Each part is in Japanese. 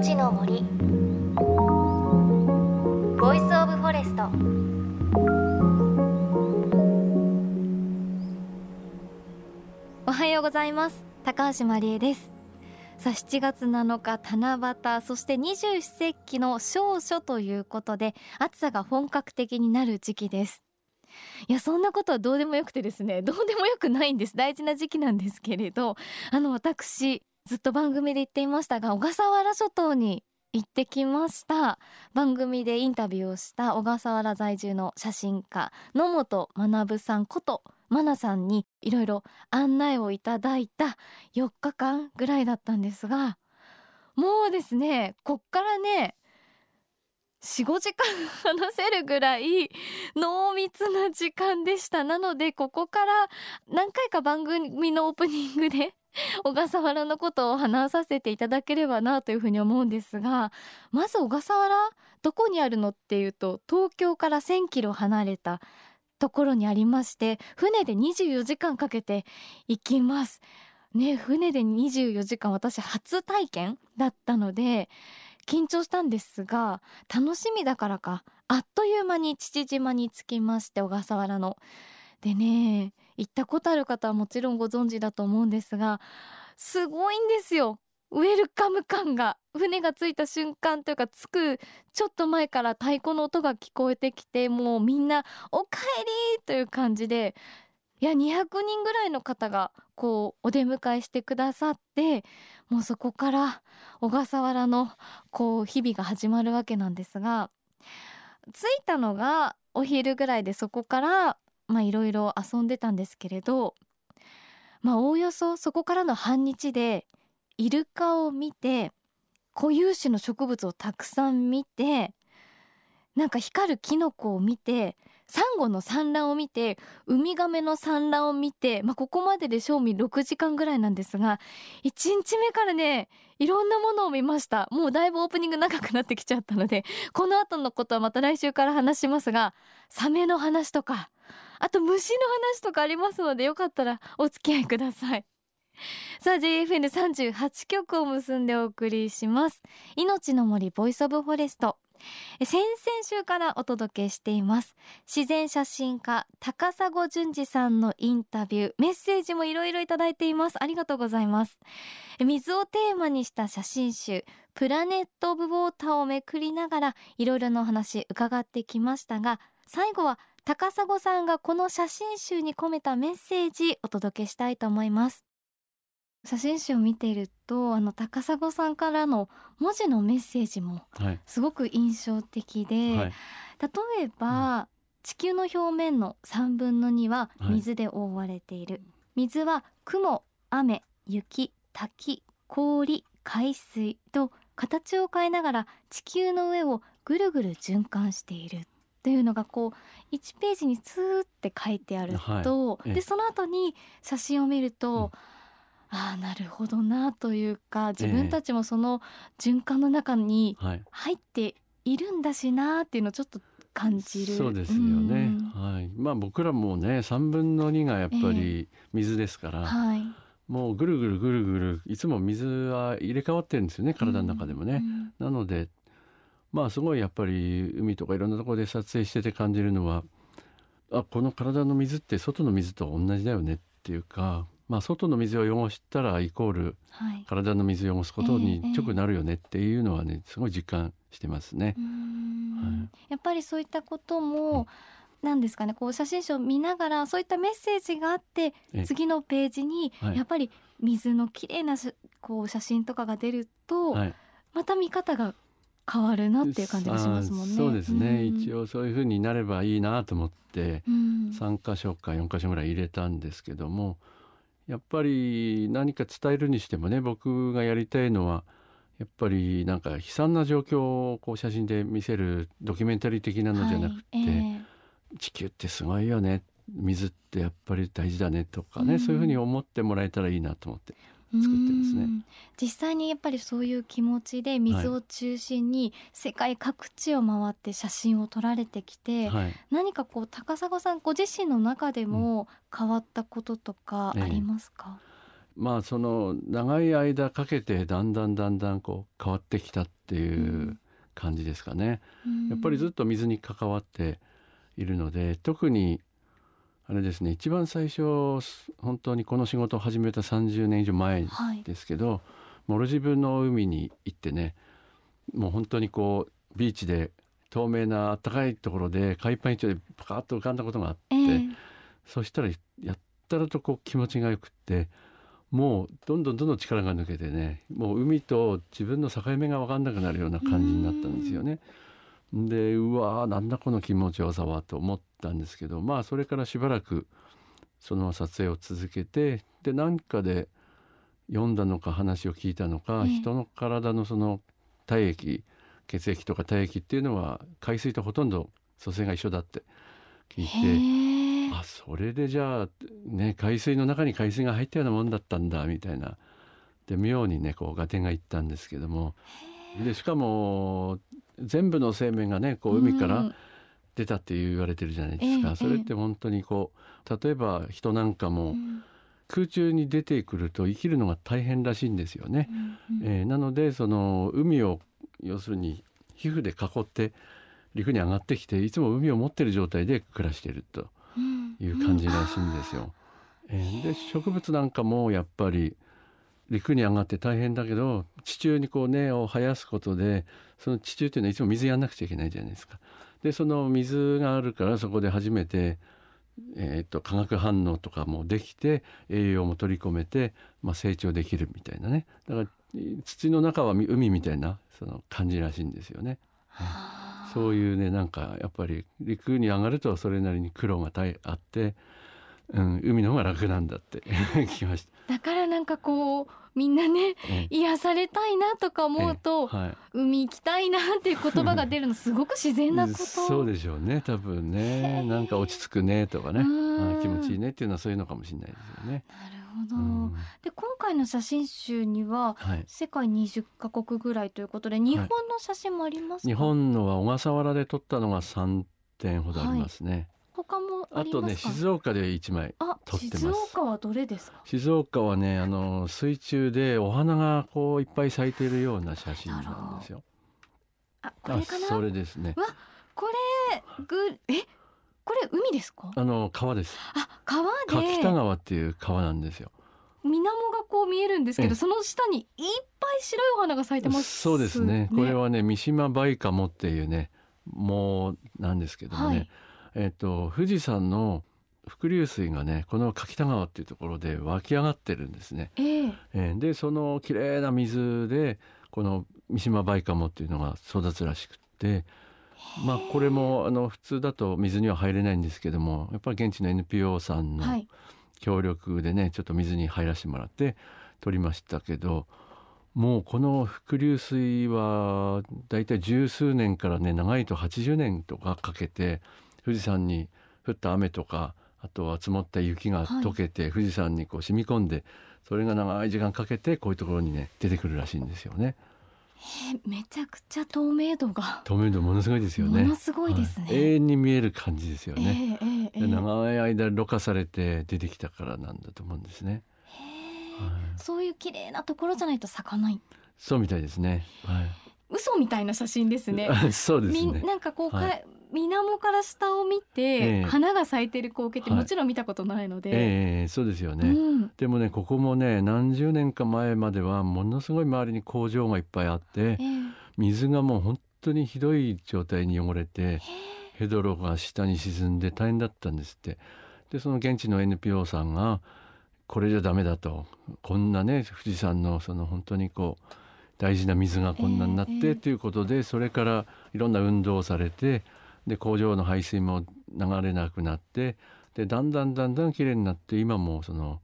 命の森。 Voice of Forest。おはようございます。高橋真理恵です。さあ7月7日七夕そして二十四節気の小暑ということで暑さが本格的になる時期です。いやそんなことはどうでもよくてですねどうでもよくないんです。大事な時期なんですけれどあの私ずっと番組で言っていましたが小笠原諸島に行ってきました。番組でインタビューをした小笠原在住の写真家野本学さんことマナさんにいろいろ案内をいただいた4日間ぐらいだったんですがもうですねこっからね45時間話せるぐらい濃密な時間でした。なのでここから何回か番組のオープニングで 小笠原のことを話させていただければなというふうに思うんですがまず小笠原どこにあるのっていうと東京から1,000キロ離れたところにありまして船で24時間かけて行きます。ね船で24時間私初体験だったので緊張したんですが楽しみだからかあっという間に父島に着きまして小笠原の。でね行ったことある方はもちろんご存知だと思うんですがすごいんですよウェルカム感が船が着いた瞬間というか着くちょっと前から太鼓の音が聞こえてきてもうみんな「おかえり!」という感じでいや200人ぐらいの方がこうお出迎えしてくださってもうそこから小笠原のこう日々が始まるわけなんですが着いたのがお昼ぐらいでそこからまあいろいろ遊んでたんですけれどまあおおよそそこからの半日でイルカを見て固有種の植物をたくさん見てなんか光るキノコを見てサンゴの産卵を見てウミガメの産卵を見て、まあ、ここまでで賞味6時間ぐらいなんですが1日目からねいろんなものを見ました。もうだいぶオープニング長くなってきちゃったのでこの後のことはまた来週から話しますがサメの話とかあと虫の話とかありますのでよかったらお付き合いください。さあ JFN38 曲を結んでお送りします。命の森 Voice of Forest。先々週からお届けしています。自然写真家高砂淳二さんのインタビュー。メッセージもいろいろいただいています。ありがとうございます。水をテーマにした写真集プラネットオブウォーターをめくりながらいろいろなお話伺ってきましたが最後は高砂さんがこの写真集に込めたメッセージお届けしたいと思います。写真集を見ているとあの高砂さんからの文字のメッセージもすごく印象的で、はい、例えば、うん、地球の表面の3分の2は水で覆われている、はい、水は雲雨雪滝氷海水と形を変えながら地球の上をぐるぐる循環しているというのがこう1ページにスーって書いてあると、はい、でその後に写真を見ると、うん。ああなるほどなというか自分たちもその循環の中に入っているんだしなっていうのをちょっと感じる。そうですよね。はい。まあ僕らもね3分の2がやっぱり水ですから、えーはい、もうぐるぐるぐるぐるいつも水は入れ替わってるんですよね体の中でもね。うん、なのでまあすごいやっぱり海とかいろんなところで撮影してて感じるのはあこの体の水って外の水と同じだよねっていうかまあ、外の水を汚したらイコール体の水を汚すことに直なるよねっていうのはねすごい実感してますね。はい、やっぱりそういったことも、なんですかねこう写真集を見ながらそういったメッセージがあって次のページにやっぱり水の綺麗なこう写真とかが出ると、また見方が変わるなっていう感じがしますもんね。そうですね、うん、一応そういう風になればいいなと思って、3箇所か4箇所ぐらい入れたんですけどもやっぱり何か伝えるにしてもね僕がやりたいのはやっぱりなんか悲惨な状況をこう写真で見せるドキュメンタリー的なのじゃなくて、はいえー、地球ってすごいよね。水ってやっぱり大事だねとかね、うん、そういうふうに思ってもらえたらいいなと思って作ってますね。実際にやっぱりそういう気持ちで水を中心に世界各地を回って写真を撮られてきて、はい、何かこう高砂さんご自身の中でも変わったこととかありますか、まあその長い間かけてだんだんだんだんこう変わってきたっていう感じですかね。やっぱりずっと水に関わっているので特にあれですね一番最初本当にこの仕事を始めた30年以上前ですけど、はい、モルジブの海に行ってねもう本当にこうビーチで透明な暖かいところで海パン一丁でパカッと浮かんだことがあって、えー、そしたらやったらとこう気持ちがよくってもうどんどんどんどん力が抜けてねもう海と自分の境目が分かんなくなるような感じになったんですよね。でうわーなんだこの気持ちよさはと思ったんですけどまあそれからしばらくその撮影を続けてで何かで読んだのか話を聞いたのか、人の体のその体液血液とか体液っていうのは海水とほとんど組成が一緒だって聞いてあそれでじゃあね海水の中に海水が入ったようなもんだったんだみたいな。で妙にねこう合点がいったんですけども。でしかも全部の生命がねこう海から出たって言われてるじゃないですか、それって本当にこう例えば人なんかも、空中に出てくると生きるのが大変らしいんですよね。うんうん、えー、なのでその海を要するに皮膚で囲って陸に上がってきていつも海を持ってる状態で暮らしているという感じらしいんですよ。うん。うん、えー、で植物なんかもやっぱり陸に上がって大変だけど地中にこう根を生やすことでその地中っていうのはいつも水やんなくちゃいけないじゃないですか。でその水があるからそこで初めて、えーと、化学反応とかもできて栄養も取り込めて、まあ、成長できるみたいなねだから土の中は海みたいなその感じらしいんですよね。そういうねなんかやっぱり陸に上がるとそれなりに苦労があって、うん、海の方が楽なんだって。聞きました。だからなんかこうみんなね、癒されたいなとか思うと、はい、海行きたいなっていう言葉が出るのすごく自然なこと。そうでしょうね多分ね。なんか落ち着くねとかね。気持ちいいねっていうのはそういうのかもしれないですよね。なるほど、うん、で今回の写真集には、はい、世界20カ国ぐらいということで日本の写真もありますか、はい、日本のは小笠原で撮ったのが3点ほどありますね。他もあとね静岡で一枚撮ってます。静岡はどれですか？静岡はねあの水中でお花がこういっぱい咲いているような写真なんですよ。あこれかな？それですね。わこれぐえこれ海ですか？あの川です。あ川で。柿田川っていう川なんですよ。水面がこう見えるんですけどその下にいっぱい白いお花が咲いてます、ね、そうですね。これはね三島バイカモっていうねもうなんですけどもね、はいえっと、富士山の伏流水がねこの柿田川っていうところで湧き上がってるんですね。えー、えー、でそのきれいな水でこの三島バイカモっていうのが育つらしくってまあこれもあの普通だと水には入れないんですけどもやっぱり現地の NPO さんの協力でね、はい、ちょっと水に入らせてもらって取りましたけどもうこの伏流水はだいたい十数年からね長いと80年とかかけて富士山に降った雨とかあとは積もった雪が溶けて、富士山にこう染み込んでそれが長い時間かけてこういうところにね出てくるらしいんですよね。めちゃくちゃ透明度が透明度ものすごいですよね。ものすごいですね、はい、永遠に見える感じですよね。えーえー、長い間ろ過されて出てきたからなんだと思うんですね。はい、そういう綺麗なところじゃないと咲かない。そうみたいですね。はい。嘘みたいな写真ですね。そうですね。なんかこう、はい、水面から下を見て、えー、花が咲いてる光景ってもちろん見たことないので、はい、えー、そうですよね、うん、でもねここもね何十年か前まではものすごい周りに工場がいっぱいあって、えー、水がもう本当にひどい状態に汚れてヘドロが下に沈んで大変だったんですって。でその現地の NPO さんがこれじゃダメだと。こんなね富士山のその本当にこう大事な水がこんなになって、ということでそれからいろんな運動をされてで工場の排水も流れなくなってでだんだんだんだんきれいになって今もその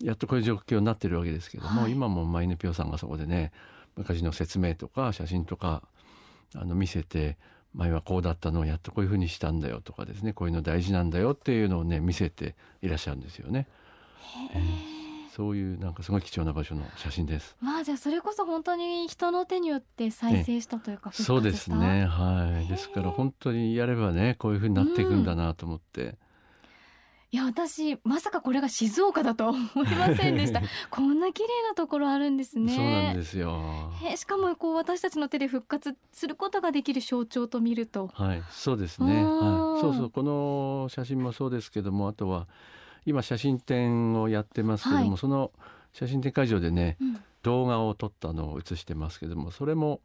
やっとこういう状況になってるわけですけども、はい、今もマイネピオさんがそこでね昔の説明とか写真とかあの見せて前はこうだったのをやっとこういうふうにしたんだよとかですねこういうの大事なんだよっていうのをね見せていらっしゃるんですよね。え。ーそういうなんかすごい貴重な場所の写真です。まあじゃあそれこそ本当に人の手によって再生したというか、ね、そうですね。はい。ですから本当にやればねこういうふうになっていくんだなと思って。いや私まさかこれが静岡だと思いませんでした。こんな綺麗なところあるんですね。そうなんですよ。えしかもこう私たちの手で復活することができる象徴と見ると。はい。そうですね、はい、そうそうこの写真もそうですけどもあとは今写真展をやってますけども、はい、その写真展会場でね、うん、動画を撮ったのを写してますけどもそれも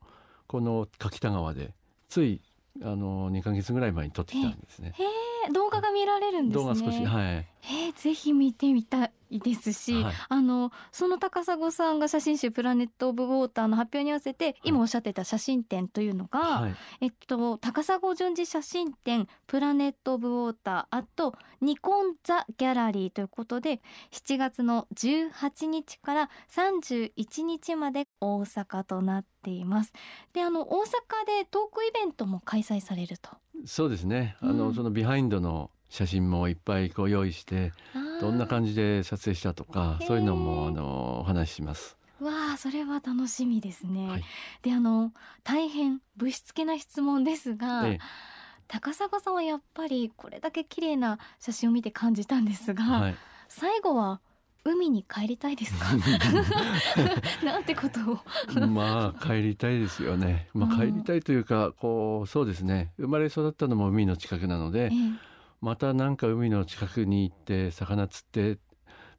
この柿田川でついあの2か月ぐらい前に撮ってきたんですね。へえ動画が見られるんですね。動画少しはい。えぜひ見てみたいですし、はい、あのその高砂さんが写真集プラネットオブウォーターの発表に合わせて、今おっしゃってた写真展というのが、はい、えっと高砂順次写真展プラネットオブウォーターあとニコンザギャラリーということで7月の18日から31日まで大阪となっています。であの大阪でトークイベントも開催されると。そうですね。あの、うん、そのビハインドの写真もいっぱいこう用意してどんな感じで撮影したとかそういうのもあのお話しします。わあそれは楽しみですね。はい、であの大変ぶしつけな質問ですが、ええ、高砂さんはやっぱりこれだけ綺麗な写真を見て感じたんですが、はい、最後は海に帰りたいですか？なんてことを。まあ帰りたいですよね、まあ、帰りたいというか、こうそうですね。生まれ育ったのも海の近くなので、えまたなんか海の近くに行って魚釣って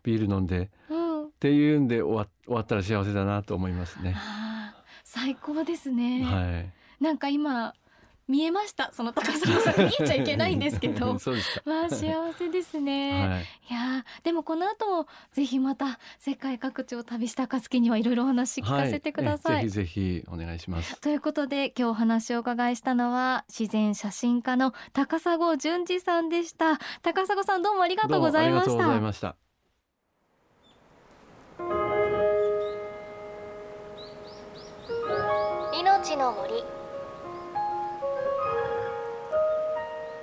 ビール飲んで、うん、っていうんで終わ終わったら幸せだなと思いますね。最高ですね。はい。なんか今見えましたその高砂さん。見えちゃいけないんですけど。そうですまあ幸せですね、はい、いやでもこの後もぜひまた世界各地を旅した暁にはいろいろお話聞かせてください、はい、ぜひぜひお願いします。ということで今日お話を伺いしたのは自然写真家の高砂淳二さんでした。高砂さんどうもありがとうございました。命の森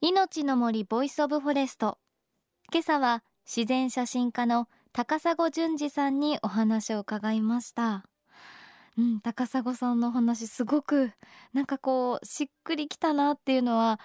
命の森 Voice of Forest。今朝は自然写真家の高砂淳二さんにお話を伺いました。うん、高砂さんのお話すごくなんかこうしっくりきたなっていうのは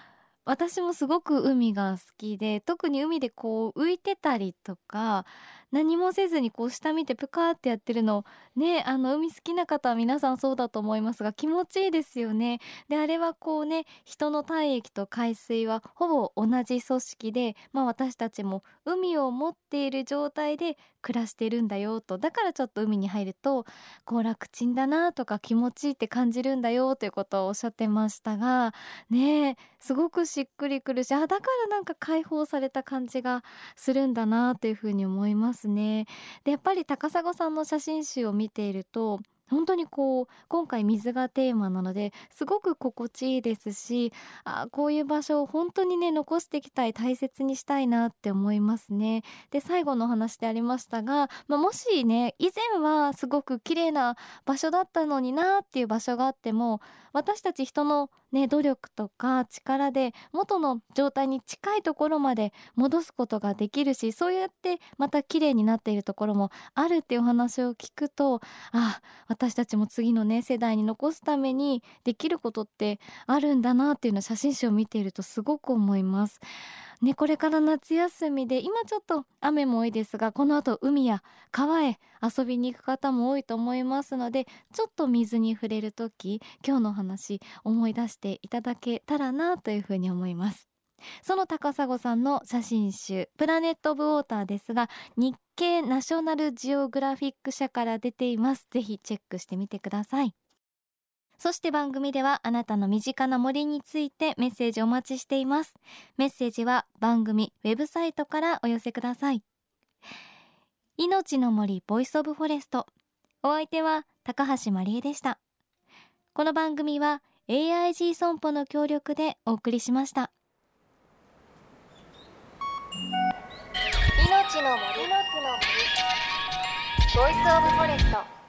私もすごく海が好きで特に海でこう浮いてたりとか何もせずにこう下見てプカーってやってるの。ねあの海好きな方は皆さんそうだと思いますが気持ちいいですよね。であれはこうね人の体液と海水はほぼ同じ組織で、まあ、私たちも海を持っている状態で暮らしてるんだよと。だからちょっと海に入るとこう楽ちんだなとか気持ちいいって感じるんだよということをおっしゃってましたがねすごくしっくりくるしあだからなんか解放された感じがするんだなというふうに思います。ね。でやっぱり高砂さんの写真集を見ていると本当にこう今回水がテーマなのですごく心地いいですしあこういう場所を本当にね残していきたい大切にしたいなって思いますね。で最後の話でありましたが、まあ、もしね以前はすごく綺麗な場所だったのになっていう場所があっても私たち人のね努力とか力で元の状態に近いところまで戻すことができるしそうやってまた綺麗になっているところもあるっていうお話を聞くとあ私たちも次のね世代に残すためにできることってあるんだなっていうのを写真集を見ているとすごく思います。ね、これから夏休みで今ちょっと雨も多いですがこの後海や川へ遊びに行く方も多いと思いますのでちょっと水に触れる時今日の話思い出していただけたらなというふうに思いますその高砂さんの写真集「プラネット・オブ・ウォーター」ですが日経ナショナルジオグラフィック社から出ています。ぜひチェックしてみてください。そして番組ではあなたの身近な森についてメッセージお待ちしています。メッセージは番組ウェブサイトからお寄せください。命の森 Voice of Forest。お相手は高橋真理恵でした。この番組は AIG 損保の協力でお送りしました。命の森の森。 Voice of Forest。